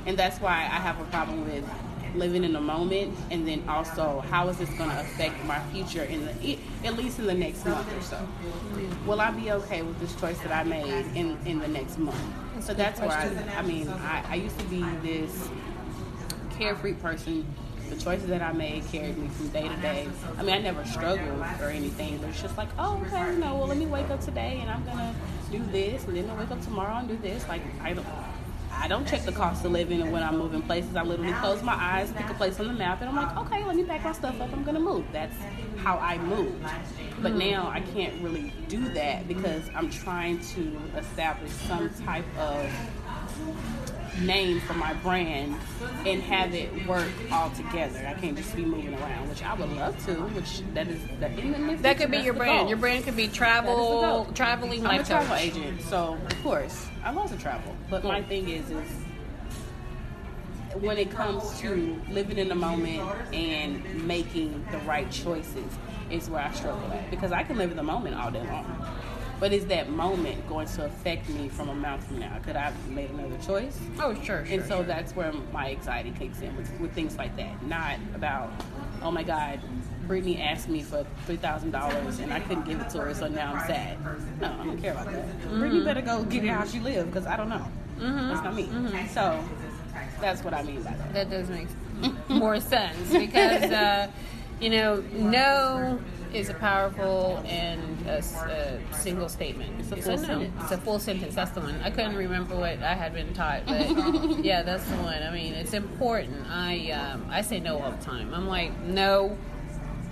and that's why I have a problem with living in the moment, and then also how is this going to affect my future in the at least in the next month or so. Will I be okay with this choice that I made in in the next month? So that's where I, I mean, I, I used to be this carefree person. The choices that I made carried me from day to day. I mean, I never struggled or anything, but it's just like, oh, okay, you know, well, let me wake up today and I'm gonna do this, and then I'll wake up tomorrow and do this. Like, I don't, I don't check the cost of living and when I'm moving places. I literally close my eyes, pick a place on the map, and I'm like, okay, let me pack my stuff up. I'm gonna move. That's how I move. But hmm. now I can't really do that because I'm trying to establish some type of name for my brand and have it work all together. I can't just be moving around, which I would love to. Which that is that. That could be your brand. Goal. Your brand could be travel, traveling. I'm a travel agent, so of course I love to travel. But my thing is, is when it comes to living in the moment and making the right choices is where I struggle at because I can live in the moment all day long. But is that moment going to affect me from a month from now? Could I have made another choice? Oh, sure, sure And so sure. that's where my anxiety kicks in with, with things like that. Not about, oh my God, Brittany asked me for three thousand dollars and I couldn't give it to her, so now I'm sad. No, I don't care about that. Mm-hmm. Brittany better go get it how she live because I don't know. Mm-hmm. That's not me. Mm-hmm. So that's what I mean by that. That does make more sense because uh, you know no is a powerful and a, a single statement. It's a full it's a, sentence. It's a full sentence. That's the one. I couldn't remember what I had been taught, but [laughs] yeah, that's the one. I mean, it's important. I um, I say no all the time. I'm like no.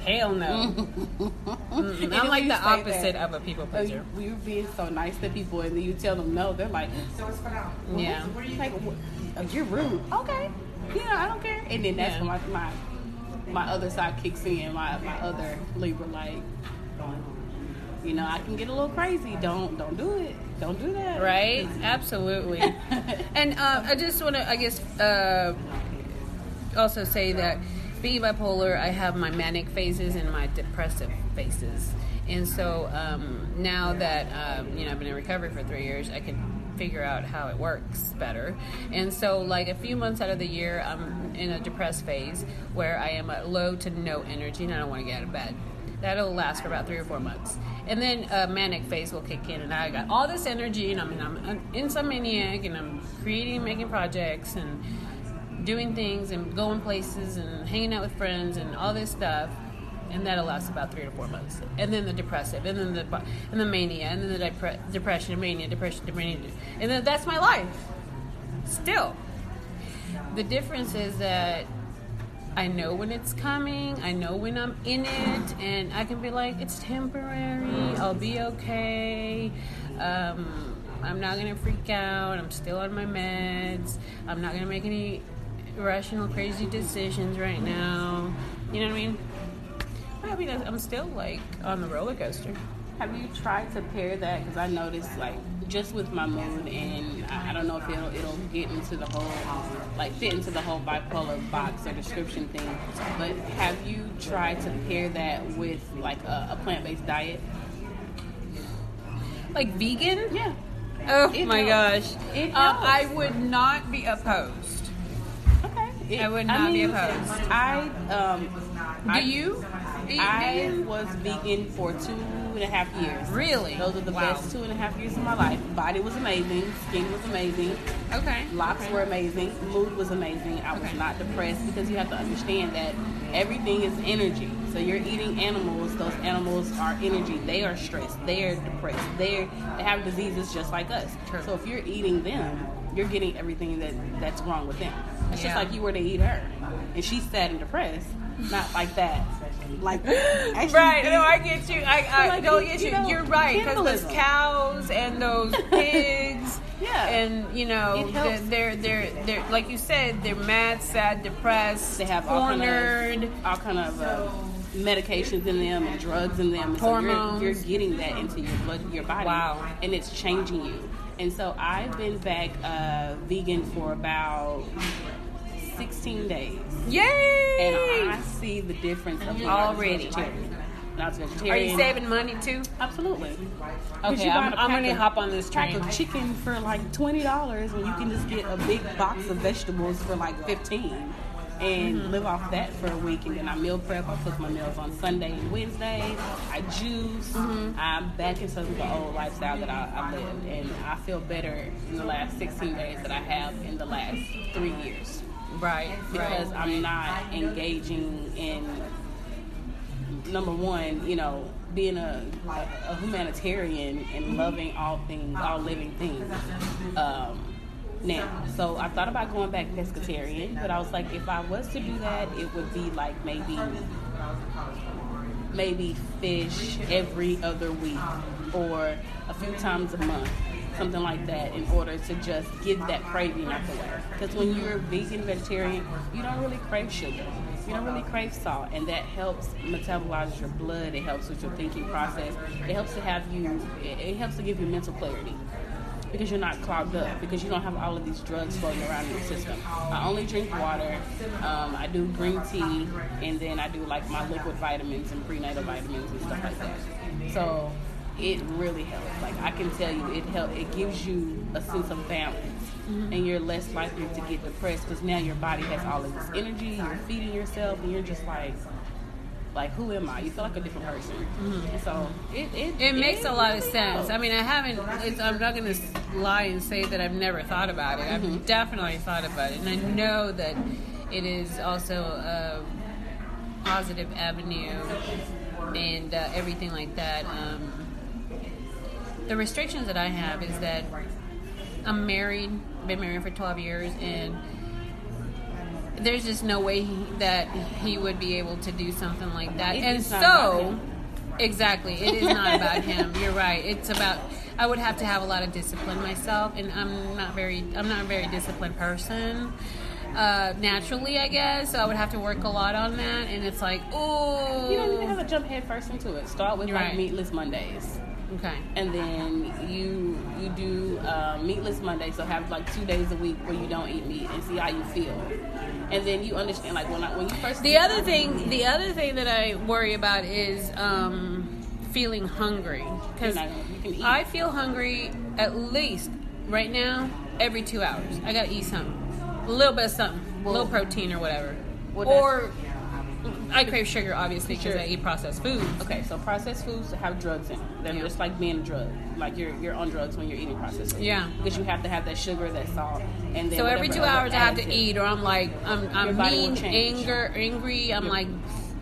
Hell no. [laughs] I'm like the opposite that. of a people pleaser. Oh, you, are being so nice to people, and then you tell them no. They're like, so it's for now. Well, yeah. What are you like, you're rude. Okay. Yeah, I don't care. And then that's yeah. when my, my my other side kicks in, my, my other Libra, like, you know, I can get a little crazy. Don't don't do it. Don't do that. Right. Absolutely. [laughs] and uh, I just want to, I guess, uh, also say that being bipolar, I have my manic phases and my depressive phases. And so um, now that um, you know I've been in recovery for three years, I can figure out how it works better. And so, like a few months out of the year, I'm in a depressed phase where I am at low to no energy and I don't want to get out of bed. That'll last for about three or four months. And then a manic phase will kick in, and I got all this energy, and I'm an insomniac, and I'm creating making projects, and doing things, and going places, and hanging out with friends, and all this stuff and that'll last about three to four months. And then the depressive, and then the and the mania, and then the depre- depression, mania, depression, mania, and then that's my life. Still, the difference is that I know when it's coming. I know when I'm in it, and I can be like, it's temporary. I'll be okay. Um, I'm not gonna freak out. I'm still on my meds. I'm not gonna make any irrational, crazy decisions right now. You know what I mean? I mean, I'm still like on the roller coaster. Have you tried to pair that? Because I noticed, like, just with my mood, and I, don't know if it'll it'll get into the whole, like, fit into the whole bipolar box or description thing. But have you tried to pair that with like a, a plant based diet? Like vegan? Yeah. Oh it my gosh. It um, I would not be opposed. Okay. It, I would not I mean, be opposed. I um. Do I, you? I was vegan for two and a half years. Really? Those are the wow. best two and a half years of my life. Body was amazing. Skin was amazing. Okay. Locks okay. were amazing. Mood was amazing. I was okay. not depressed because you have to understand that everything is energy. So you're eating animals. Those animals are energy. They are stressed. They are depressed. They they have diseases just like us. True. So if you're eating them, you're getting everything that that's wrong with them. It's yeah. just like you were to eat her, and she's sad and depressed. Not like that. Like [laughs] right no i get you. I, I like, don't get you, you know, you're right because those cows and those [laughs] pigs yeah. and you know they're, they're, they're they're like you said they're mad sad depressed they have cornered all kind of, all kind of uh, medications in them and drugs in them and Hormones. so you're, you're getting that into your blood your body wow. and it's changing you. And so i've been back uh, vegan for about 16 days. Yay! And I see the difference of already. Not vegetarian. Are you saving money too? Absolutely. Okay, I'm, I'm going to hop on this train. Pack of chicken for like twenty dollars, and you can just get a big box of vegetables for like fifteen, and mm-hmm. live off that for a week. And then I meal prep. I cook my meals on Sunday and Wednesday. I juice. Mm-hmm. I'm back into the old lifestyle that I, I lived, and I feel better in the last 16 days that I have in the last three years. Right. Because right. I'm not engaging in number one, you know, being a, a, a humanitarian and loving all things, all living things. Um, now. So I thought about going back pescatarian, but I was like, if I was to do that, it would be like maybe maybe fish every other week or a few times a month, something like that, in order to just get that craving out the way. Because when you're vegan, vegetarian, you don't really crave sugar. You don't really crave salt, and that helps metabolize your blood. It helps with your thinking process. It helps to have you. It helps to give you mental clarity because you're not clogged up because you don't have all of these drugs floating around in your system. I only drink water. Um, I do green tea, and then I do like my liquid vitamins and prenatal vitamins and stuff like that. So it really helps. Like I can tell you, it help. It gives you a sense of balance, mm-hmm. and you're less likely to get depressed because now your body has all of this energy. You're feeding yourself, and you're just like like who am I? You feel like a different person. Mm-hmm. So it it, it makes a lot of sense. I mean, I haven't. I'm not going to lie and say that I've never thought about it. Mm-hmm. I've definitely thought about it, and I know that it is also a positive avenue and uh, everything like that. Um, the restrictions that I have is that I'm married, been married for 12 years, and there's just no way he, that he would be able to do something like that. and so, exactly, it is not about him. [laughs] You're right. It's about. I would have to have a lot of discipline myself, and I'm not very. I'm not a very disciplined person. Uh, naturally, I guess. So I would have to work a lot on that, and it's like, oh, you don't even have to jump head first into it. Start with like right. meatless Mondays. Okay. And then you you do uh, meatless Monday, so have like two days a week where you don't eat meat and see how you feel. And then you understand like when I, when you first. The other thing, the other thing that I worry about is um, feeling hungry because I feel hungry at least right now every two hours. I gotta eat something, a little bit of something, a little protein or whatever, well, or I crave sugar, obviously, because sure. I eat processed foods. Okay, so processed foods have drugs in them. They're yeah. just like being a drug. Like you're you're on drugs when you're eating processed foods. Yeah. Because you have to have that sugar, that salt, and then so every two hours I have to eat, or I'm like I'm I'm mean, anger, angry. I'm like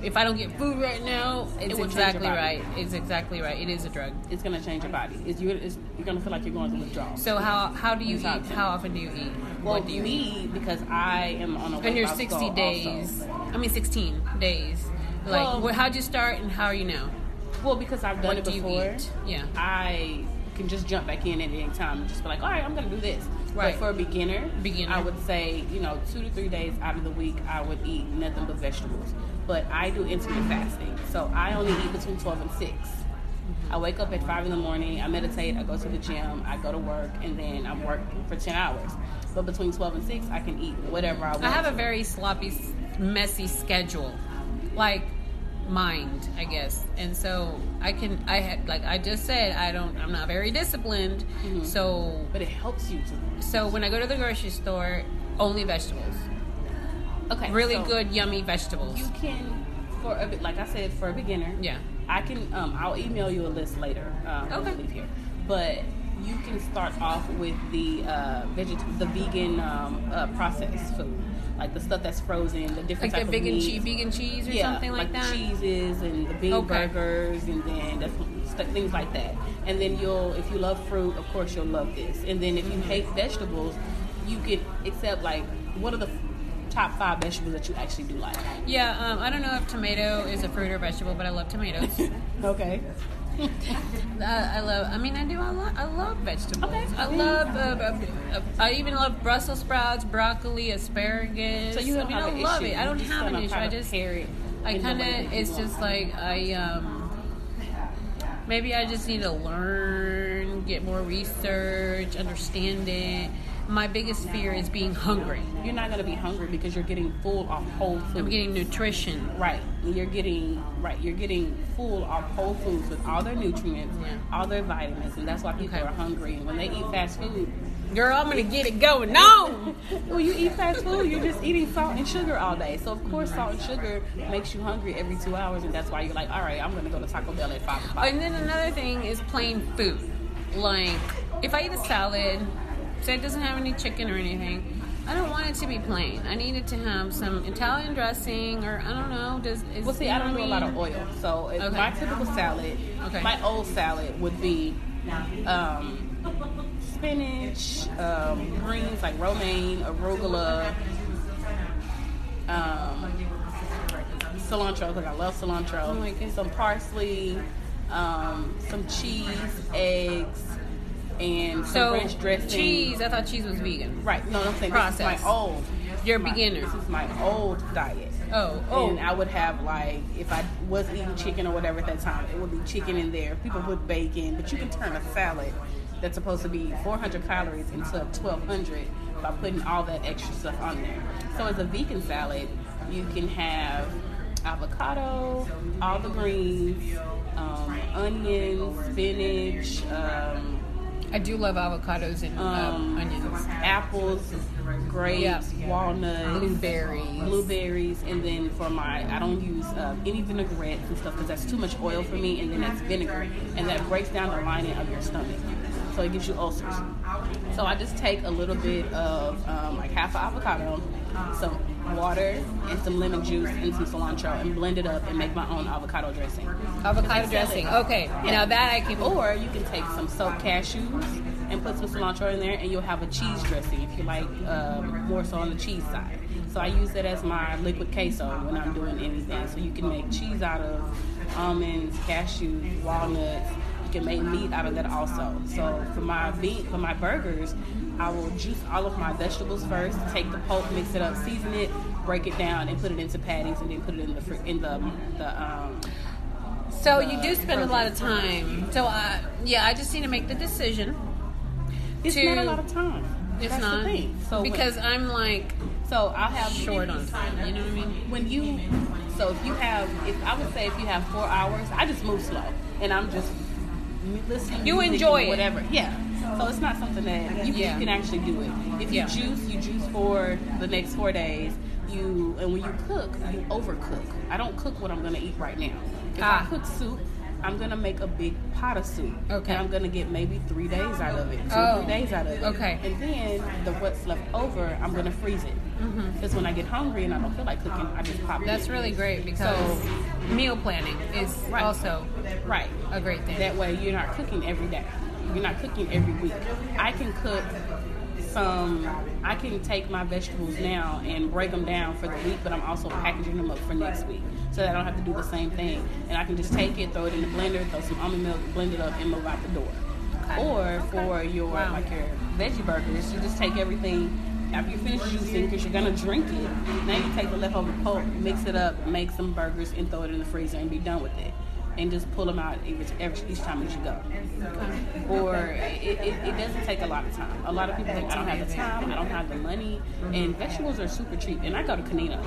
if I don't get food right now, it's exactly right. It's exactly right. It is a drug. It's gonna change your body. It's, you're, it's, you're gonna feel like you're going to withdrawal. So how how do you eat? How often do you eat? Well, what do you eat? Because I am on a and you're 60 days. Also. I mean 16 days. Like, well, how'd you start and how are you now? Well, because I've done what it before. Yeah. I can just jump back in at any time and just be like, all right, I'm going to do this. Right. But for a beginner, beginner, I would say, you know, two to three days out of the week, I would eat nothing but vegetables. But I do intermittent fasting. So I only eat between 12 and 6. Mm-hmm. I wake up at 5 in the morning, I meditate, I go to the gym, I go to work, and then I'm working for 10 hours. But between 12 and 6, I can eat whatever I want. I have to. a very sloppy, messy schedule. Like, mind, I guess. And so I can, I had, like I just said, I don't, I'm not very disciplined. Mm-hmm. So, but it helps you to. So when I go to the grocery store, only vegetables. Okay. Really so good, yummy vegetables. You can, for a bit, like I said, for a beginner. Yeah. I can. Um, I'll email you a list later. Um, okay. Leave here, but you can start off with the uh, veget- the vegan um, uh, processed food like the stuff that's frozen, the different like the vegan cheese, vegan cheese or yeah, something like, like that. cheeses and the bean okay. burgers and then the, things like that. And then you'll, if you love fruit, of course you'll love this. And then if you hate vegetables, you can accept like what are the top five vegetables that you actually do like? Yeah, um, I don't know if tomato is a fruit or vegetable, but I love tomatoes. [laughs] okay. [laughs] I love. I mean, I do. I love. I love vegetables. Okay. I love. Uh, uh, uh, I even love Brussels sprouts, broccoli, asparagus. So you I mean, I love issue. it. I don't have an issue. I just. I kind of. It's just like I. um Maybe I just need to learn, get more research, understand it my biggest fear is being hungry. You're not going to be hungry because you're getting full off whole food. I'm getting nutrition. Right. You're getting right. You're getting full off whole foods with all their nutrients, yeah. all their vitamins, and that's why people okay. are hungry. And when they eat fast food, girl, I'm gonna get it going on. [laughs] when you eat fast food, you're just eating salt and sugar all day. So of course, salt and sugar makes you hungry every two hours, and that's why you're like, all right, I'm gonna go to Taco Bell at five o'clock. And then another thing is plain food. Like if I eat a salad so it doesn't have any chicken or anything. I don't want it to be plain. I need it to have some Italian dressing, or I don't know. Does is, well? See, I don't do a lot of oil, so okay. my typical salad, okay. my old salad would be um, spinach, um, greens like romaine, arugula, um, cilantro because I love cilantro. Oh some parsley, um, some cheese, eggs, and So ranch dressing. cheese. I thought cheese was vegan. Right. No, I'm saying this is my old. You're a my- beginner. This is my old diet. Oh, oh. And I would have like if I was eating chicken or whatever at that time, it would be chicken in there. People put bacon, but you can turn a salad that's supposed to be 400 calories into 1200 by putting all that extra stuff on there. So as a vegan salad, you can have avocado, all the greens, um, onions, spinach, um, I do love avocados and um, um, onions, apples, grapes, Yeah. walnuts, blueberries. blueberries, and then for my, I don't use uh, any vinaigrette and stuff because that's too much oil for me, and then that's vinegar, and that breaks down the lining of your stomach, so it gives you ulcers. So I just take a little bit of um, like half an avocado, some water, and some lemon juice and some cilantro, and blend it up and make my own avocado dressing. avocado dressing. Okay, Yeah. now that I can. Or you can take some soaked cashews and put some cilantro in there, and you'll have a cheese dressing if you like um, more so on the cheese side. So I use it as my liquid queso when I'm doing anything. So you can make cheese out of almonds, cashews, walnuts. You can make meat out of that also. So for my bean, for my burgers, I will juice all of my vegetables first. Take the pulp, mix it up, season it, break it down, and put it into patties, and then put it in the fr- in the the um, So you do spend a lot of time. So I, yeah, I just need to make the decision. It's to- not a lot of time. It's That's not the thing. So when- because I'm like so I'll have short on time. You know what I mean? when you so if you have if I would say if you have four hours, I just move slow and I'm just listening. You enjoy it. whatever. Yeah. So it's not something that you, Yeah. you can actually do it. If you Yeah. juice, you juice for the next four days. You and when you cook, you overcook. I don't cook what I'm gonna eat right now. If Ah. I cook soup. I'm gonna make a big pot of soup, Okay. and I'm gonna get maybe three days out of it, two Oh. three days out of it. Okay. And then the what's left over, I'm gonna freeze it. Because when I get hungry and I don't feel like cooking, I just pop. Mm-hmm. That's in. really great because meal planning is Right. also right. a great thing. That way you're not cooking every day. You're not cooking every week. I can cook some. I can take my vegetables now and break them down for the week, but I'm also packaging them up for next week, so that I don't have to do the same thing. And I can just take it, throw it in the blender, throw some almond milk, blend it up, and move out the door. Okay. Or for your Wow. like your veggie burgers, you just take everything. After you finish juicing, because you're gonna drink it, now you take the leftover pulp, mix it up, make some burgers, and throw it in the freezer, and be done with it. And just pull them out each, every, each time as you go or it, it, it doesn't take a lot of time. A lot of people think I don't have the time, I don't have the money, mm-hmm. and vegetables are super cheap. And I go to Canino's.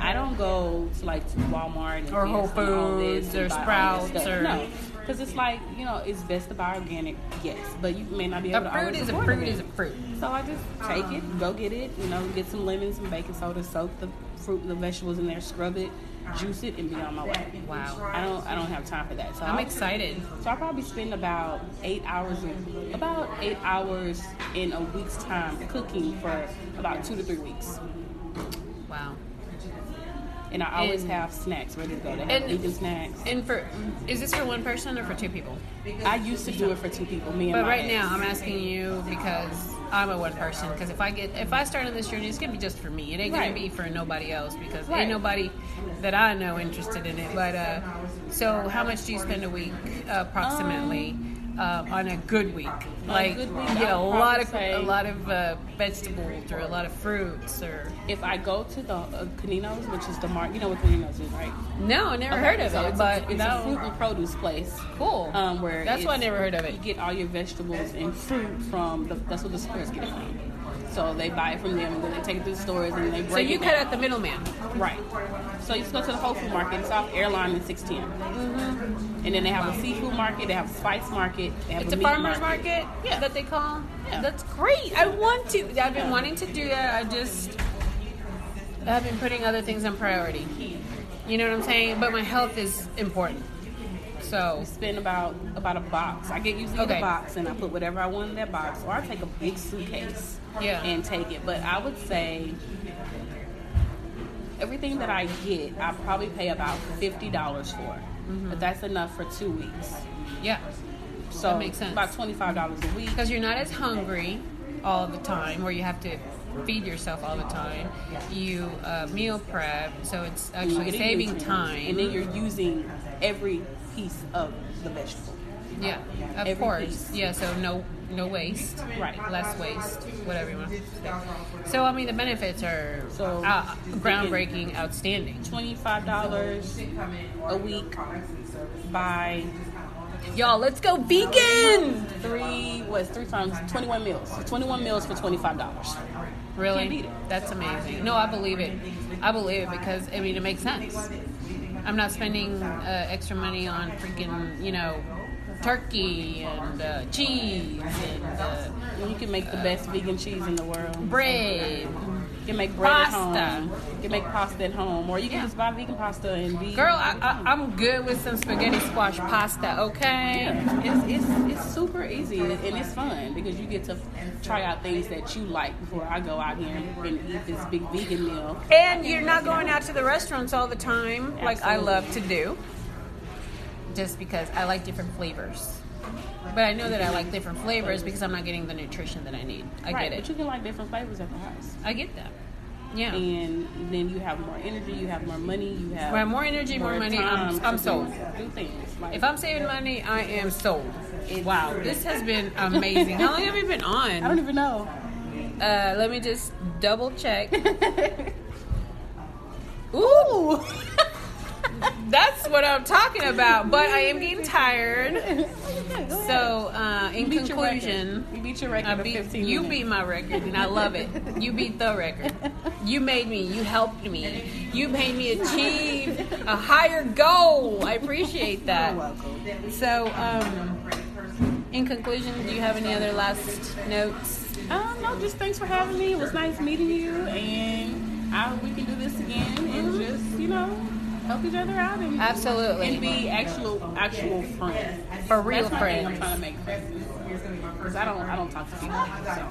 I don't go to like Walmart and Or Whole and all this Foods or Sprouts or- no, because it's like you know it's best to buy organic, yes, but you may not be able a to fruit is a fruit it. is a fruit. So I just take it, go get it, you know, get some lemons, some baking soda, soak the fruit, and the vegetables in there, scrub it, juice it, and be on my way. Wow. I don't, I don't have time for that. So I'm I'll- excited. so I probably spend about eight hours, in, about eight hours in a week's time cooking for about two to three weeks. Wow. And I always And- have snacks ready to go. They have and- vegan snacks. And for is this for one person or for two people? I used to do it for two people, me and my But right ex. now, I'm asking you because I'm a one person. Because if I get if I start on this journey, it's gonna be just for me. It ain't gonna be for nobody else because Right. ain't nobody that I know interested in it. But uh, so how much do you spend a week uh, approximately? Uh, on a good week, like good week, you get a lot of say- a lot of uh, vegetables or a lot of fruits or If I go to the uh, Canino's, which is the mark, you know what Canino's is, right? no, I never Okay, heard of so it, it's but a, it's no, a fruit and produce place. cool. Um, where that's why I never heard of it. You get all your vegetables and fruit from the. That's what the stores get it from. So they buy it from them, and then they take it to the stores, and they break it. So you cut out the middleman. Right. So you just go to the Whole Food Market. It's off Airline and 610. Mm-hmm. And then they have a seafood market. They have a spice market. They have It's a, a farmer's market, Yeah. that they call. Yeah. That's great. I want to. I've been Yeah. wanting to do that. I just I've been putting other things on priority. You know what I'm saying? But my health is important. So Spend about about a box. I get usually Okay. the box, and I put whatever I want in that box, or I take a big suitcase Yeah. and take it. But I would say everything that I get, I probably pay about fifty dollars for. Mm-hmm. But that's enough for two weeks. yeah. So that makes sense. About twenty five dollars a week. because you're not as hungry all the time, where you have to feed yourself all the time. You uh, meal prep, so it's actually saving time. And then you're using every piece of the vegetable. yeah, of every course. piece. Yeah, so no no waste, Right. Less waste, whatever you want. So I mean, the benefits are So, uh, groundbreaking, outstanding. Twenty five dollars a week by Y'all, let's go vegan. three was three times twenty one meals. Twenty one meals for twenty five dollars. Really? Can't beat it. That's amazing. No, I believe it. I believe it because I mean it makes sense. I'm not spending uh, extra money on freaking you know turkey and uh, cheese and uh, You can make the best vegan cheese in the world. bread. You can make bread at Pasta. home. You can make pasta at home, or you can Yeah. just buy vegan pasta and be. Girl, I, I'm good with some spaghetti squash pasta. Okay. Yeah, it's, it's it's super easy and it's fun because you get to try out things that you like before I go out here and, and eat this big vegan meal. And you're not going out to the restaurants all the time like I love to do. Just because I like different flavors. But I know that I like different flavors because I'm not getting the nutrition that I need. I right, get But it. you can like different flavors at the house, I get that. Yeah. and then you have more energy, you have more money, you have Well, more energy, more money, I'm- I'm sold. Do, things like If I'm saving money, I am sold. Wow, this has been amazing. How long have you been on? [laughs] I don't even know. Uh, let me just double check. [laughs] Ooh. That's what I'm talking about. But I am getting tired. So, uh, in You beat your record. conclusion, you beat your record. I of beat, 15 you minutes. beat my record, and I love it. You beat the record. You made me. You helped me. You made me achieve a higher goal. I appreciate that. You're welcome. So, um, in conclusion, do you have any other last notes? Um, no, just thanks for having me. It was nice meeting you, and I hope we can do this again and just you know help each other out and Absolutely. and be actual actual friends. For real my. I'm trying to make friends because I don't I don't talk to people. So.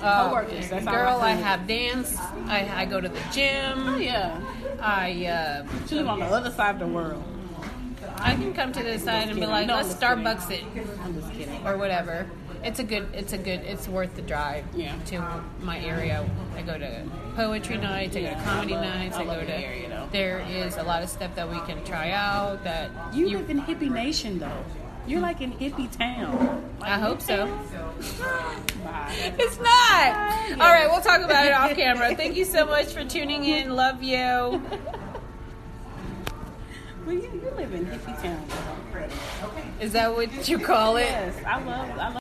Uh, Coworkers, that's girl, I I have dance. I, I go to the gym. Oh yeah, I uh, she live on the other side of the world. I can come to this side and be like, let's. Starbucks it I'm just kidding. or whatever. It's a good. It's a good. It's worth the drive Yeah. to my area. I go to poetry nights. I go to comedy love- nights. I I, go to. the area, though. There is a lot of stuff that we can try out. That You, live in hippie nation though. You're like in hippie town. Like, I hope so. [laughs] It's not. All right, we'll talk about it off camera. [laughs] Thank you so much for tuning in. Love you. Well, you, you live in hippie town. Is that what you call it? Yes, I love I love.